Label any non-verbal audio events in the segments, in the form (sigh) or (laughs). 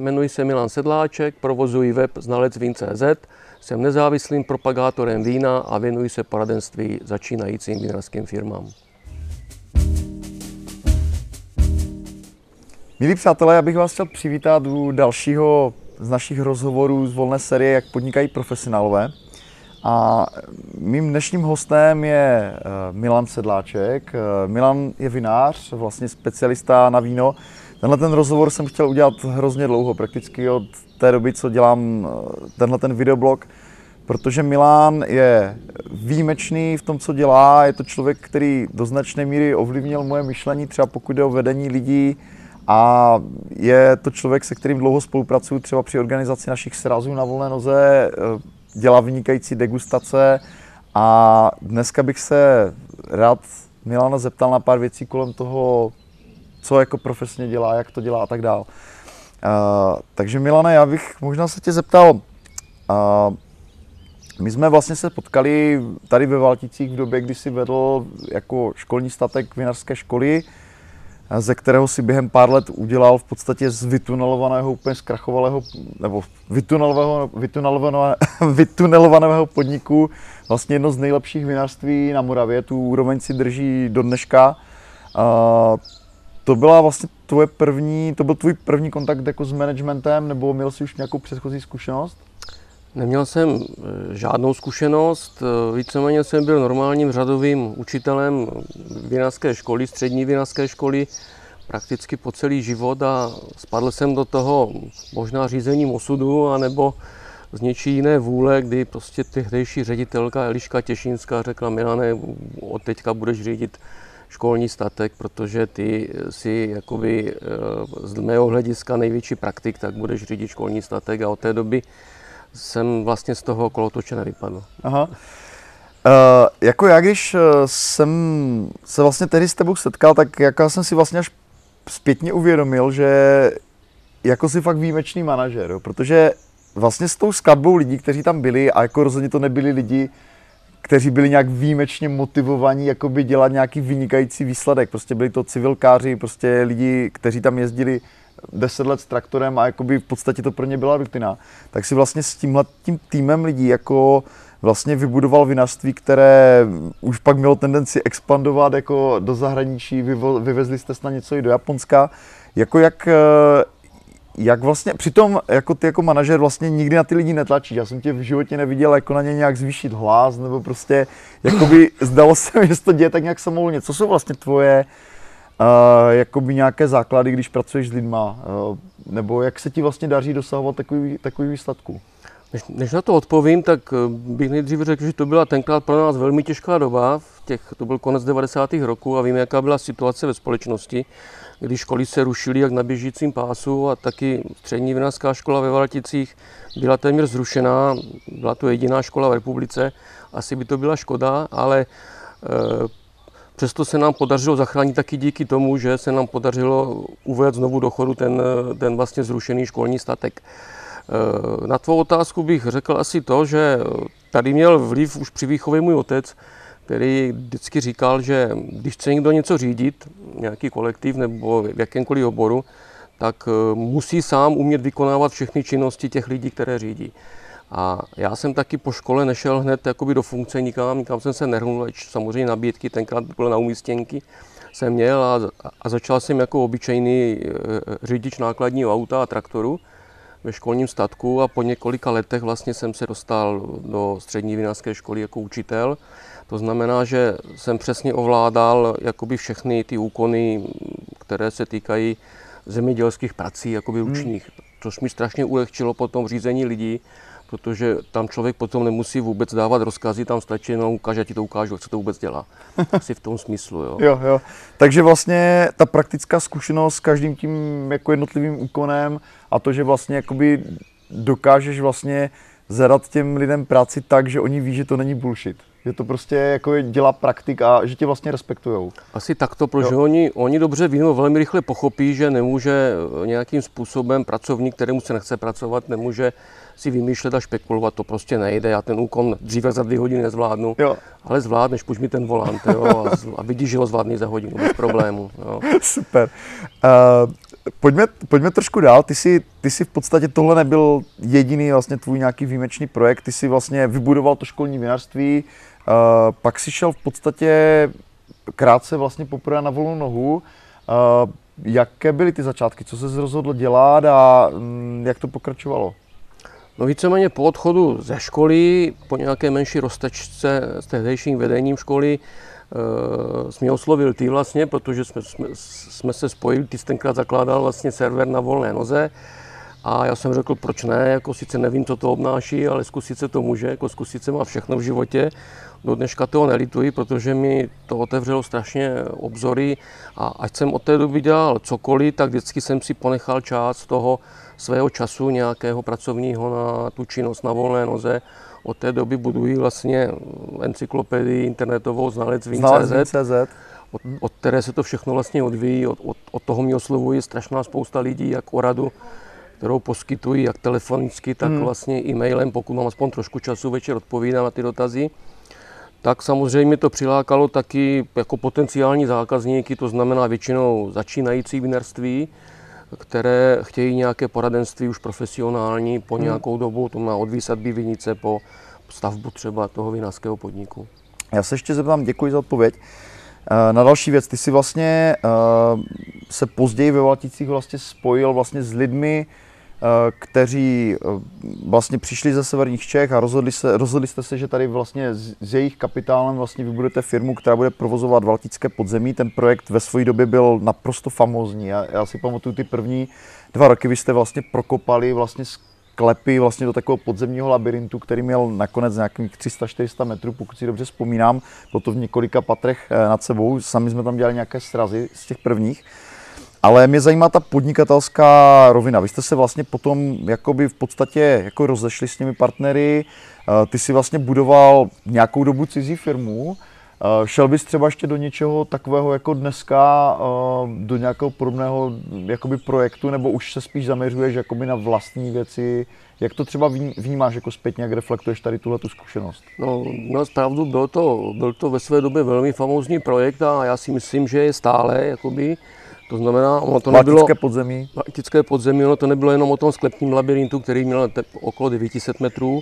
Jmenuji se Milan Sedláček, provozuji web znalec.cz, jsem nezávislým propagátorem vína a věnuji se poradenství začínajícím vinařským firmám. Milí přátelé, já bych vás chtěl přivítat u dalšího z našich rozhovorů z volné série Jak podnikají profesionálové. A mým dnešním hostem je eh, Milan Sedláček. Eh, Milan je vinář, vlastně specialista na víno. Tenhle ten rozhovor jsem chtěl udělat hrozně dlouho, prakticky od té doby, co dělám eh, tenhle ten videoblog, protože Milan je výjimečný v tom, co dělá. Je to člověk, který do značné míry ovlivnil moje myšlení, třeba pokud jde o vedení lidí, a je to člověk, se kterým dlouho spolupracuju, třeba při organizaci našich srazů na volné noze, dělá vynikající degustace a dneska bych se rád Milana zeptal na pár věcí kolem toho, co jako profesně dělá, jak to dělá a tak dál. Uh, takže Milane, já bych možná se tě zeptal, uh, my jsme vlastně se potkali tady ve Valticích v době, kdy si vedl jako školní statek vinařské školy ze kterého si během pár let udělal v podstatě z vytunelovaného, úplně zkrachovalého, nebo vytunelovaného, vytunelovaného, (laughs) vytunelovaného podniku vlastně jedno z nejlepších vinařství na Moravě. Tu úroveň si drží do dneška. A to byla vlastně tvoje první, to byl tvůj první kontakt jako s managementem, nebo měl jsi už nějakou předchozí zkušenost? Neměl jsem eh, žádnou zkušenost, eh, víceméně jsem byl normálním řadovým učitelem vinařské školy, střední vinařské školy, prakticky po celý život a spadl jsem do toho možná řízením osudu, anebo z něčí jiné vůle, kdy prostě tehdejší ředitelka Eliška Těšínská řekla, Milane, od teďka budeš řídit školní statek, protože ty si jakoby eh, z mého hlediska největší praktik, tak budeš řídit školní statek. A od té doby jsem vlastně z toho kolotoče nevypadl. Aha. Uh, jako já, když uh, jsem se vlastně tehdy s tebou setkal, tak jaká jsem si vlastně až zpětně uvědomil, že jako si fakt výjimečný manažer, jo? protože vlastně s tou skladbou lidí, kteří tam byli, a jako rozhodně to nebyli lidi, kteří byli nějak výjimečně motivovaní jakoby dělat nějaký vynikající výsledek. Prostě byli to civilkáři, prostě lidi, kteří tam jezdili deset let s traktorem a jakoby v podstatě to pro ně byla rutina, tak si vlastně s tímhle tím týmem lidí jako vlastně vybudoval vinařství, které už pak mělo tendenci expandovat jako do zahraničí, vyvo, vyvezli jste na něco i do Japonska. Jako jak, eh, jak vlastně, přitom jako ty jako manažer vlastně nikdy na ty lidi netlačíš. Já jsem tě v životě neviděl jako na ně nějak zvýšit hlas, nebo prostě, jakoby zdalo se mi, že to děje tak nějak samovolně. Co jsou vlastně tvoje uh, jakoby nějaké základy, když pracuješ s lidma, nebo jak se ti vlastně daří dosahovat takový, takový výsledků? Než, než na to odpovím, tak eh, bych nejdříve řekl, že to byla tenkrát pro nás velmi těžká doba. V těch, to byl konec 90. roků a víme, jaká byla situace ve společnosti, kdy školy se rušily jak na běžícím pásu a taky střední vinařská škola ve Valticích byla téměř zrušená. Byla to jediná škola v republice. Asi by to byla škoda, ale Přesto se nám podařilo zachránit taky díky tomu, že se nám podařilo uvést znovu do chodu ten, ten vlastně zrušený školní statek. Eh, na tvou otázku bych řekl asi to, že tady měl vliv už při výchově můj otec, který vždycky říkal, že když chce někdo něco řídit, nějaký kolektiv nebo v jakémkoliv oboru, tak eh, musí sám umět vykonávat všechny činnosti těch lidí, které řídí. A já jsem taky po škole nešel hned jakoby do funkce nikam, nikam jsem se nehrnul, samozřejmě nabídky, tenkrát bylo na umístěnky, jsem měl a, a začal jsem jako obyčejný e, řidič nákladního auta a traktoru ve školním statku a po několika letech vlastně jsem se dostal do střední vinařské školy jako učitel. To znamená, že jsem přesně ovládal jakoby všechny ty úkony, které se týkají zemědělských prací, jakoby hmm. ručních, hmm. což mi strašně ulehčilo potom řízení lidí, protože tam člověk potom nemusí vůbec dávat rozkazy, tam stačí jenom ukáže, ti to ukážu, co to vůbec dělá. (laughs) Asi v tom smyslu, jo. jo, jo. Takže vlastně ta praktická zkušenost s každým tím jako jednotlivým úkonem a to, že vlastně jakoby dokážeš vlastně zadat těm lidem práci tak, že oni ví, že to není bullshit. Že to prostě jako dělá praktik a že tě vlastně respektujou. Asi takto, protože oni, oni dobře ví, velmi rychle pochopí, že nemůže nějakým způsobem pracovník, kterému se nechce pracovat, nemůže si vymýšlet a špekulovat, to prostě nejde. Já ten úkon dříve za dvě hodiny nezvládnu, jo. ale zvládneš, puš mi ten volant jo, a, a vidíš, že ho zvládneš za hodinu bez problému. Jo. (laughs) Super. Uh, pojďme, pojďme trošku dál. Ty jsi ty si v podstatě tohle nebyl jediný vlastně tvůj nějaký výjimečný projekt, ty si vlastně vybudoval to školní vinařství, uh, pak si šel v podstatě krátce vlastně poprvé na volnou nohu. Uh, jaké byly ty začátky, co se rozhodl dělat a um, jak to pokračovalo? No víceméně po odchodu ze školy, po nějaké menší roztečce s tehdejším vedením školy, uh, jsi oslovil ty vlastně, protože jsme, jsme, jsme se spojili, ty jsi tenkrát zakládal vlastně server na volné noze a já jsem řekl, proč ne, jako sice nevím, co to obnáší, ale zkusit se to může, jako zkusit se má všechno v životě. Do dneška toho nelituji, protože mi to otevřelo strašně obzory a ať jsem od té doby dělal cokoliv, tak vždycky jsem si ponechal část toho svého času nějakého pracovního na tu činnost na volné noze. Od té doby buduji vlastně encyklopedii internetovou znalec Vin.cz, od, od které se to všechno vlastně odvíjí. Od, od, od toho mě oslovuje strašná spousta lidí, jak o radu, kterou poskytují jak telefonicky, tak hmm. vlastně e-mailem, pokud mám aspoň trošku času večer odpovídám na ty dotazy. Tak samozřejmě to přilákalo taky jako potenciální zákazníky, to znamená většinou začínající vinařství, které chtějí nějaké poradenství už profesionální po hmm. nějakou dobu, to má od výsadby vinice po stavbu třeba toho vinařského podniku. Já se ještě zeptám, děkuji za odpověď. Eh, na další věc, ty si vlastně uh, se později ve Valticích vlastně spojil vlastně s lidmi, Eh, kteří eh, vlastně přišli ze severních Čech a rozhodli, se, rozhodli jste se, že tady vlastně s jejich kapitálem vlastně vybudujete firmu, která bude provozovat Valtické podzemí. Ten projekt ve své době byl naprosto famózní. Já, já si pamatuju ty první dva roky, vy jste vlastně prokopali vlastně sklepy vlastně do takového podzemního labirintu, který měl nakonec nějakých 300-400 metrů, pokud si dobře vzpomínám. Bylo to v několika patrech eh, nad sebou. Sami jsme tam dělali nějaké srazy z těch prvních. Ale mě zajímá ta podnikatelská rovina. Vy jste se vlastně potom jakoby v podstatě jako rozešli s těmi partnery, eh, ty si vlastně budoval nějakou dobu cizí firmu, eh, Šel bys třeba ještě do něčeho takového jako dneska, eh, do nějakého podobného jakoby projektu, nebo už se spíš zaměřuješ jakoby na vlastní věci? Jak to třeba vnímáš jako zpětně, jak reflektuješ tady tuhle tu zkušenost? No, no zpravdu byl to, byl to ve své době velmi famózní projekt a já si myslím, že je stále jakoby to znamená, ono to nebylo... podzemí. Latické podzemí, ono to nebylo jenom o tom sklepním labirintu, který měl okolo 900 metrů,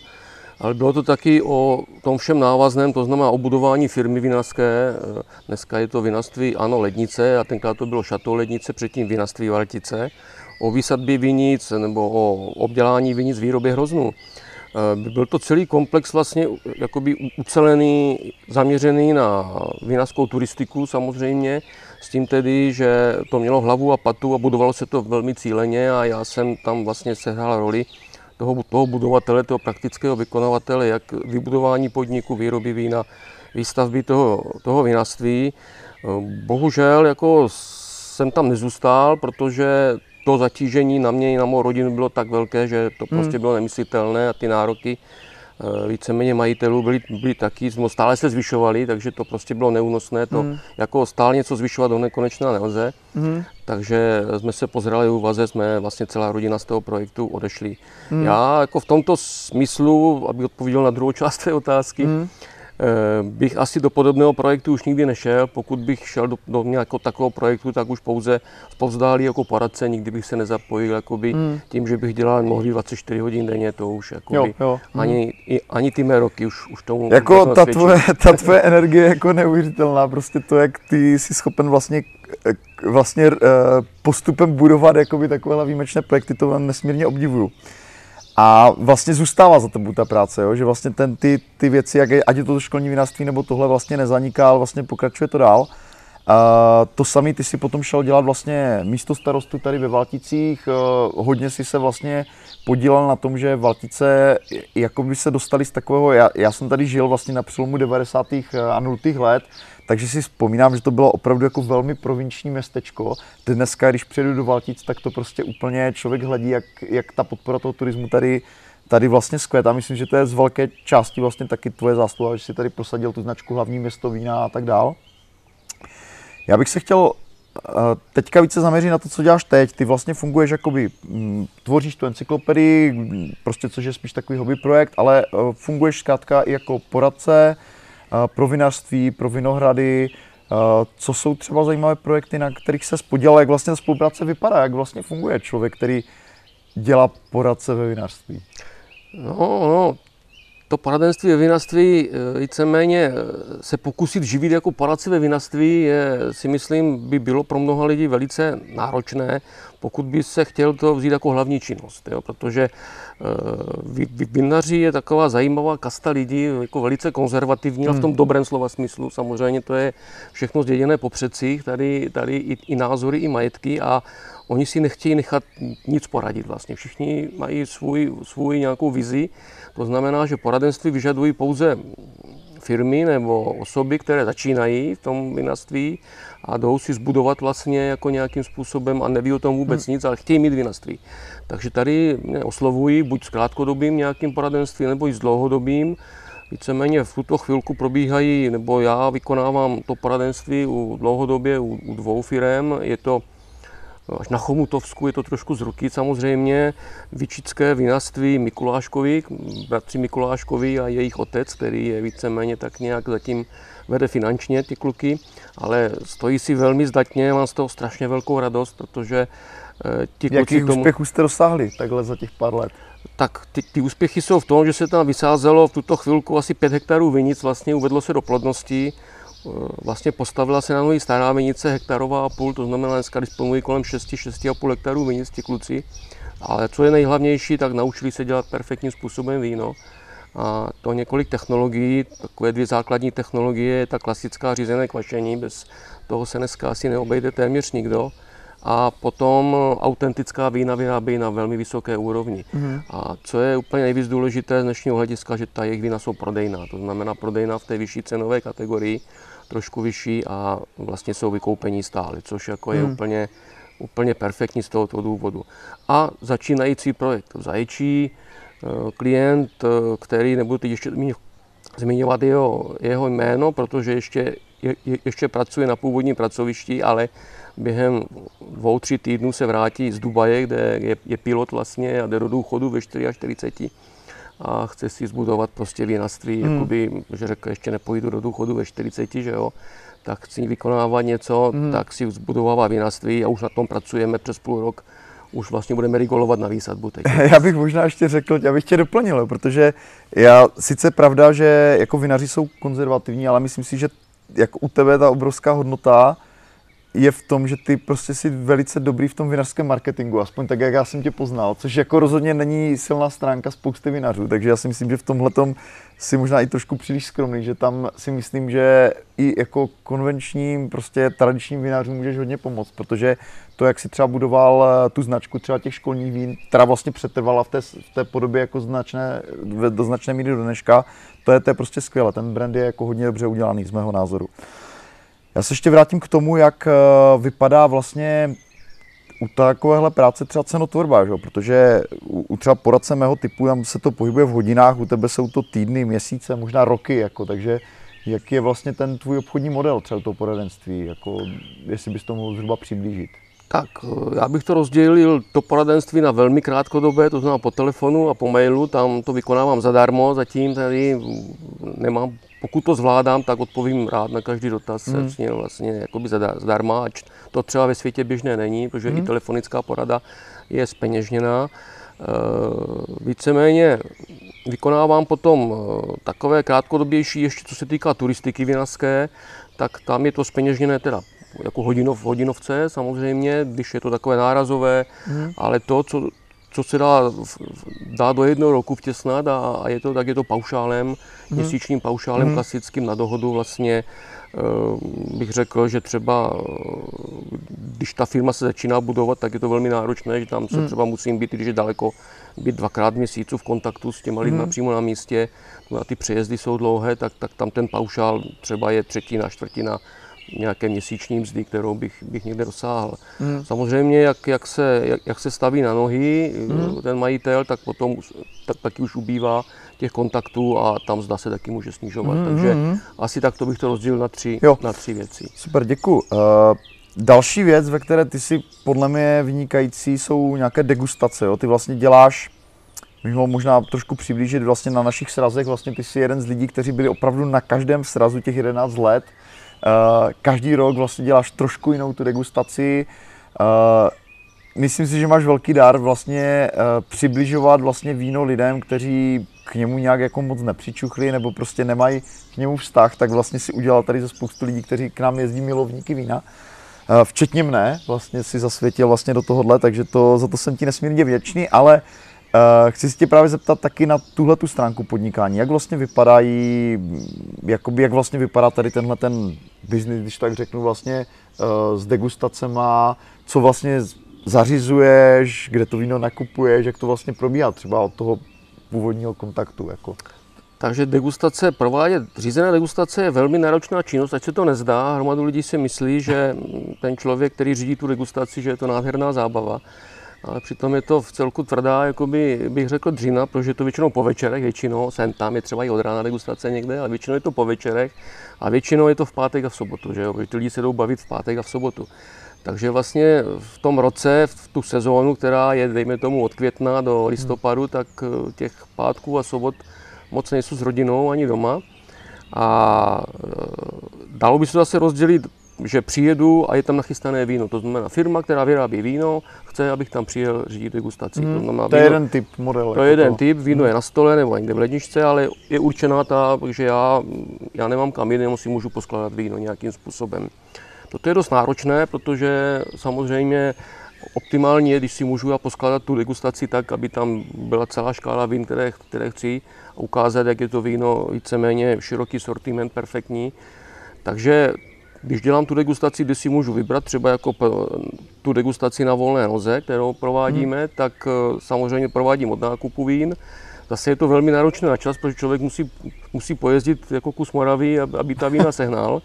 ale bylo to taky o tom všem návazném, to znamená o budování firmy vinařské. Dneska je to vinařství, ano, lednice, a tenkrát to bylo šatou lednice, předtím vinařství Valtice, o výsadbě vinic nebo o obdělání vinic výrobě hroznů. Eh, byl to celý komplex vlastně jakoby ucelený, zaměřený na vinařskou turistiku samozřejmě, s tím tedy, že to mělo hlavu a patu a budovalo se to velmi cíleně a já jsem tam vlastně sehrál roli toho, toho budovatele, toho praktického vykonavatele, jak vybudování podniku, výroby vína, výstavby toho, toho vinařství. Eh, bohužel jako jsem tam nezůstal, protože to zatížení na mě i na mou rodinu bylo tak velké, že to hmm. prostě bylo nemyslitelné a ty nároky víceméně majitelů byly, byly taky, stále se zvyšovaly, takže to prostě bylo neúnosné, to hmm. jako stále něco zvyšovat do nekonečna nelze. Hmm. Takže jsme se pozerali u vaze, jsme vlastně celá rodina z toho projektu odešli. Hmm. Já jako v tomto smyslu, abych odpověděl na druhou část té otázky, hmm Eh, bych asi do podobného projektu už nikdy nešel. Pokud bych šel do, do nějakého takového projektu, tak už pouze povzdálí jako poradce, nikdy bych se nezapojil jakoby, hmm. tím, že bych dělal mohli 24 hodin denně, to už jakoby, jo, jo. Hmm. Ani, i, ani ty mé roky už, už tomu Jako ta tvoje, (laughs) ta tvoje energie je jako neuvěřitelná, prostě to, jak ty jsi schopen vlastně eh, vlastně eh, postupem budovat jakoby takovéhle výjimečné projekty, to nesmírně obdivuju. A vlastně zůstává za tebou ta práce, jo? že vlastně ten, ty, ty věci, jak je, ať je to školní vinařství nebo tohle vlastně nezaniká, ale vlastně pokračuje to dál. A to samý ty si potom šel dělat vlastně místo starostu tady ve Valticích. Hodně si se vlastně podílel na tom, že Valtice jako by se dostali z takového, já, já jsem tady žil vlastně na přelomu 90. a 0. let, takže si vzpomínám, že to bylo opravdu jako velmi provinční městečko. Dneska, když přijedu do Valtic, tak to prostě úplně člověk hledí, jak, jak ta podpora toho turismu tady, tady vlastně skvětá. Myslím, že to je z velké části vlastně taky tvoje zásluha, že si tady prosadil tu značku hlavní město vína a tak dál. Já bych se chtěl eh, teďka více zaměřit na to, co děláš teď. Ty vlastně funguješ jakoby, mm, tvoříš tu encyklopedii, mm, prostě což je spíš takový hobby projekt, ale eh, funguješ zkrátka i jako poradce, pro vinařství, pro vinohrady, co jsou třeba zajímavé projekty, na kterých se spodílel, jak vlastně ta spolupráce vypadá, jak vlastně funguje člověk, který dělá poradce ve vinařství? No, no, to poradenství ve vinařství eh, víceméně eh, se pokusit živit jako poradce ve vinařství je, si myslím, by bylo pro mnoha lidí velice náročné, pokud by se chtěl to vzít jako hlavní činnost, jo, protože uh, vinaři je taková zajímavá kasta lidí, jako velice konzervativní, hmm. a v tom hmm. dobrém slova smyslu, samozřejmě to je všechno zděděné po předcích, tady, tady i, i názory, i majetky a oni si nechtějí nechat nic poradit vlastně. Všichni mají svůj, svůj nějakou vizi, to znamená, že poradenství vyžadují pouze firmy nebo osoby, které začínají v tom vinařství a jdou si zbudovat vlastně jako nějakým způsobem a neví o tom vůbec hmm. nic, ale chtějí mít vinařství. Takže tady mě oslovují buď s krátkodobým nějakým poradenstvím nebo i s dlouhodobým. Víceméně v tuto chvilku probíhají, nebo já vykonávám to poradenství u dlouhodobě u, u dvou firm. Je to Až na Chomutovsku je to trošku z ruky samozřejmě. Vyčické vinařství Mikuláškovi, bratři Mikuláškovi a jejich otec, který je víceméně tak nějak zatím vede finančně ty kluky, ale stojí si velmi zdatně, mám z toho strašně velkou radost, protože eh, ti kluci Jakých tomu... úspěchů jste dosáhli takhle za těch pár let? Tak ty, ty úspěchy jsou v tom, že se tam vysázelo v tuto chvilku asi 5 hektarů vinic, vlastně uvedlo se do plodnosti, vlastně postavila se na nohy stará vinice hektarová a půl, to znamená dneska disponují kolem 6-6,5 hektarů vinic ti kluci. Ale co je nejhlavnější, tak naučili se dělat perfektním způsobem víno. A to několik technologií, takové dvě základní technologie, je ta klasická řízené kvašení, bez toho se dneska asi neobejde téměř nikdo. A potom autentická vína vyrábí na velmi vysoké úrovni. Mm. A co je úplně nejvíc důležité z dnešního hlediska, že ta jejich vína jsou prodejná. To znamená prodejná v té vyšší cenové kategorii trošku vyšší a vlastně jsou vykoupení stále, což jako je hmm. úplně, úplně perfektní z tohoto důvodu. A začínající projekt v Zaječí, eh, klient, eh, který nebudu teď ještě zmiňovat jeho, jeho jméno, protože ještě, je, ještě pracuje na původním pracovišti, ale během dvou, tři týdnů se vrátí z Dubaje, kde je, je pilot vlastně a jde do důchodu ve 44 a chce si zbudovat prostě vinařství, hmm. jakoby, že řekl, ještě nepojdu do důchodu ve 40, že jo, tak chci vykonávat něco, hmm. tak si zbudovává vinařství a už na tom pracujeme přes půl rok. Už vlastně budeme rigolovat na výsadbu teď. (laughs) Já bych možná ještě řekl, já bych tě doplnil, protože já, sice pravda, že jako vinaři jsou konzervativní, ale myslím si, že jako u tebe ta obrovská hodnota je v tom, že ty prostě jsi velice dobrý v tom vinařském marketingu, aspoň tak, jak já jsem tě poznal, což jako rozhodně není silná stránka spousty vinařů, takže já si myslím, že v tomhle si možná i trošku příliš skromný, že tam si myslím, že i jako konvenčním, prostě tradičním vinařům můžeš hodně pomoct, protože to, jak si třeba budoval eh, tu značku třeba těch školních vín, která vlastně přetrvala v té, v té podobě jako značné, do značné míry do dneška, to je, to je prostě skvělé, ten brand je jako hodně dobře udělaný z mého názoru. Já se ještě vrátím k tomu, jak eh, vypadá vlastně u takovéhle práce třeba cenotvorba, že? protože u, u třeba poradce mého typu tam se to pohybuje v hodinách, u tebe jsou to týdny, měsíce, možná roky, jako, takže jak je vlastně ten tvůj obchodní model třeba toho poradenství, jako, jestli bys to mohl zhruba přiblížit? Tak, eh, já bych to rozdělil to poradenství na velmi krátkodobé, to znamená po telefonu a po mailu, tam to vykonávám zadarmo, zatím tady nemám pokud to zvládám, tak odpovím rád na každý dotaz, hmm. vlastně jakoby zdarma, ať to třeba ve světě běžné není, protože hmm. i telefonická porada je speněžněná. Eh, víceméně vykonávám potom eh, takové krátkodobější, ještě co se týká turistiky vinařské, tak tam je to speněžněné teda jako hodinov, hodinovce samozřejmě, když je to takové nárazové, hmm. ale to, co, co se dá, dá do jednoho roku vtěsnat a, a je to, tak je to paušálem, hmm. měsíčním paušálem hmm. klasickým na dohodu vlastně eh, bych řekl, že třeba když ta firma se začíná budovat, tak je to velmi náročné, že tam se hmm. třeba musím být, když je daleko, být dvakrát měsíců v kontaktu s těma lidmi hmm. přímo na místě, a ty přejezdy jsou dlouhé, tak, tak tam ten paušál třeba je třetina, čtvrtina nějaké měsíční mzdy, kterou bych, bych někde dosáhl. Hmm. Samozřejmě, jak, jak, se, jak, jak se staví na nohy hmm. ten majitel, tak potom tak, taky už ubývá těch kontaktů a tam zda se taky může snižovat. Hmm. Takže hmm. asi tak to bych to rozdělil na tři, jo. na tři věci. Super, děkuji. Uh, další věc, ve které ty si podle mě vynikající, jsou nějaké degustace. Jo? Ty vlastně děláš bych mohl možná trošku přiblížit vlastně na našich srazech. Vlastně ty jsi jeden z lidí, kteří byli opravdu na každém srazu těch 11 let Eh, každý rok vlastně děláš trošku jinou tu degustaci. Eh, myslím si, že máš velký dar vlastně uh, přibližovat vlastně víno lidem, kteří k němu nějak jako moc nepřičuchli nebo prostě nemají k němu vztah, tak vlastně si udělal tady ze spoustu lidí, kteří k nám jezdí milovníky vína. Včetně mne, vlastně si zasvětil vlastně do tohohle, takže to, za to jsem ti nesmírně vděčný, ale Uh, chci se tě právě zeptat taky na tuhle tu stránku podnikání. Jak vlastně vypadají, jakoby, jak vlastně vypadá tady tenhle ten biznis, když tak řeknu vlastně uh, s degustacema, co vlastně zařizuješ, kde to víno nakupuješ, jak to vlastně probíhá třeba od toho původního kontaktu. Jako. Takže degustace, provádět řízená degustace je velmi náročná činnost, ať se to nezdá. Hromadu lidí si myslí, že ten člověk, který řídí tu degustaci, že je to nádherná zábava ale přitom je to v celku tvrdá, jakoby bych řekl dřina, protože je to většinou po večerech, většinou sem tam je třeba i od rána degustace někde, ale většinou je to po večerech a většinou je to v pátek a v sobotu, že jo, protože ty lidi se jdou bavit v pátek a v sobotu. Takže vlastně v tom roce, v tu sezónu, která je, dejme tomu, od května do listopadu, hmm. tak eh, těch pátků a sobot moc nejsou s rodinou ani doma. A eh, dalo by se zase rozdělit že přijedu a je tam nachystané víno. To znamená firma, která vyrábí víno, chce, abych tam přijel řídit degustaci. Hmm, to, znamená, to je víno, jeden typ model. To je jako jeden to. typ, víno hmm. je na stole nebo někde v ledničce, ale je určená ta, že já, já nemám kam jít, si můžu poskládat víno nějakým způsobem. Toto je dost náročné, protože samozřejmě optimální je, když si můžu já poskládat tu degustaci tak, aby tam byla celá škála vín, které, které chci a ukázat, jak je to víno víceméně široký sortiment, perfektní. Takže když dělám tu degustaci, kde si můžu vybrat třeba jako tu degustaci na volné noze, kterou provádíme, hmm. tak eh, samozřejmě provádím od nákupu vín Zase je to velmi náročné na čas, protože člověk musí, musí pojezdit jako kus Moravy, aby ta vína sehnal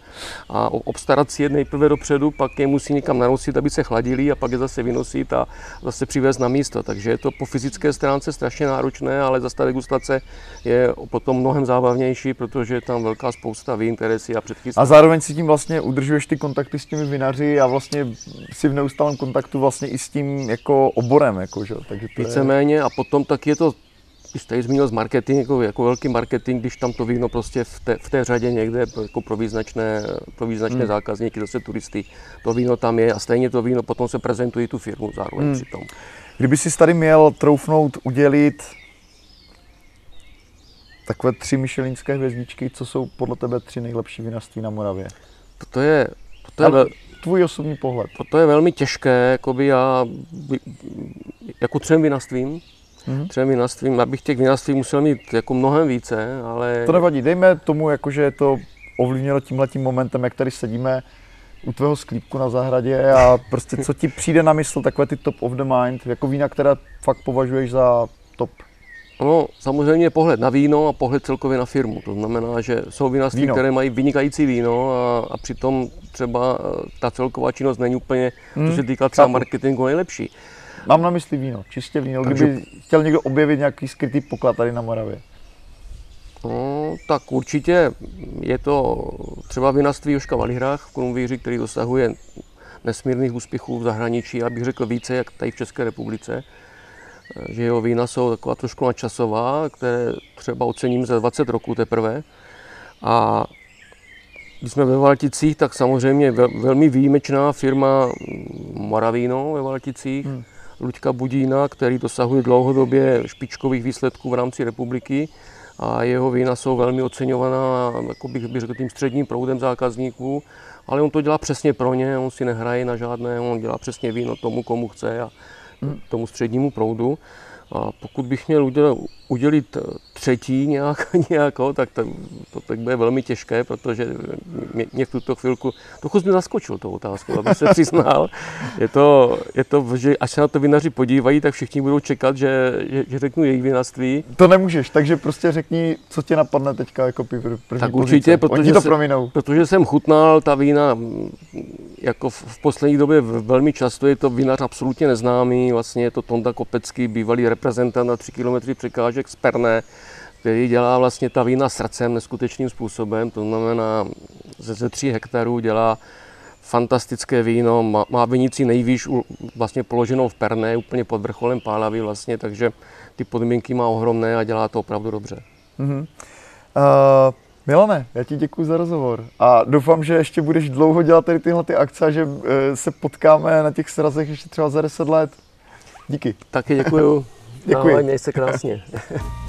a obstarat si je nejprve dopředu, pak je musí někam nanosit, aby se chladili a pak je zase vynosit a zase přivést na místo. Takže je to po fyzické stránce strašně náročné, ale zase ta degustace je potom mnohem zábavnější, protože je tam velká spousta vín, které si já předchystám. A zároveň si tím vlastně udržuješ ty kontakty s těmi vinaři a vlastně si v neustálém kontaktu vlastně i s tím jako oborem. Jako, že? Takže to Víceméně je... a potom tak je to ty jste zmínil z marketing, jako, jako velký marketing, když tam to víno prostě v té, v té řadě někde jako pro význačné, pro význačné hmm. zákazníky, zase turisty, to víno tam je a stejně to víno potom se prezentuje tu firmu zároveň hmm. přitom. Kdyby si tady měl troufnout udělit takové tři myšelinské hvězdičky, co jsou podle tebe tři nejlepší vinařství na Moravě? To je, to je tvůj osobní pohled. To je velmi těžké, jakoby já, jako třem vinařstvím, mm-hmm. třem vinařstvím. Abych těch vinařství musel mít jako mnohem více, ale... To nevadí, dejme tomu, jako, že je to ovlivněno tímhletím momentem, jak tady sedíme u tvého sklípku na zahradě a prostě co ti přijde na mysl, takové ty top of the mind, jako vína, která fakt považuješ za top? No, samozřejmě pohled na víno a pohled celkově na firmu. To znamená, že jsou vinařství, které mají vynikající víno a, a přitom třeba eh, ta celková činnost není úplně, hmm, co se týká třeba marketingu, nejlepší. Mám na mysli víno, čistě víno. Takže... Kdyby chtěl někdo objevit nějaký skrytý poklad tady na Moravě. No, tak určitě je to třeba vinařství Joška Valihrách v Krumvíři, který dosahuje nesmírných úspěchů v zahraničí, abych řekl více, jak tady v České republice. Že jeho vína jsou taková trošku načasová, které třeba ocením za 20 roků teprve. A když jsme ve Valticích, tak samozřejmě velmi výjimečná firma Moravíno ve Valticích. Hmm Luďka Budína, který dosahuje dlouhodobě špičkových výsledků v rámci republiky a jeho vína jsou velmi oceňovaná, jako bych, bych řekl, tím středním proudem zákazníků, ale on to dělá přesně pro ně, on si nehraje na žádné, on dělá přesně víno tomu, komu chce a tomu střednímu proudu. A pokud bych měl udělat, udělit třetí nějak, (laughs) nějakou, tak to, to tak bude velmi těžké, protože mě, mě v tuto chvilku, trochu mě zaskočil tou otázku, aby se přiznal. (laughs) Je to, je to, že až se na to vinaři podívají, tak všichni budou čekat, že, že, že řeknu jejich vinařství. To nemůžeš, takže prostě řekni, co tě napadne teďka jako první Tak určitě, protože, to prominou. protože jsem chutnal ta vína jako v, v poslední době velmi často, je to vinař absolutně neznámý, vlastně je to Tonda Kopecký, bývalý reprezentant na 3 km překážek z Perné, který dělá vlastně ta vína srdcem neskutečným způsobem, to znamená ze, ze 3 hektarů dělá fantastické víno, má, má vinici nejvýš vlastně položenou v Perné, úplně pod vrcholem Pálavy vlastně, takže ty podmínky má ohromné a dělá to opravdu dobře. Mm-hmm. Uh, Milane, já ti děkuji za rozhovor a doufám, že ještě budeš dlouho dělat tady tyhle ty akce a že uh, se potkáme na těch srazech ještě třeba za 10 let. Díky. Taky děkuju. (laughs) Děkuji. Ahoj, měj se krásně. (laughs)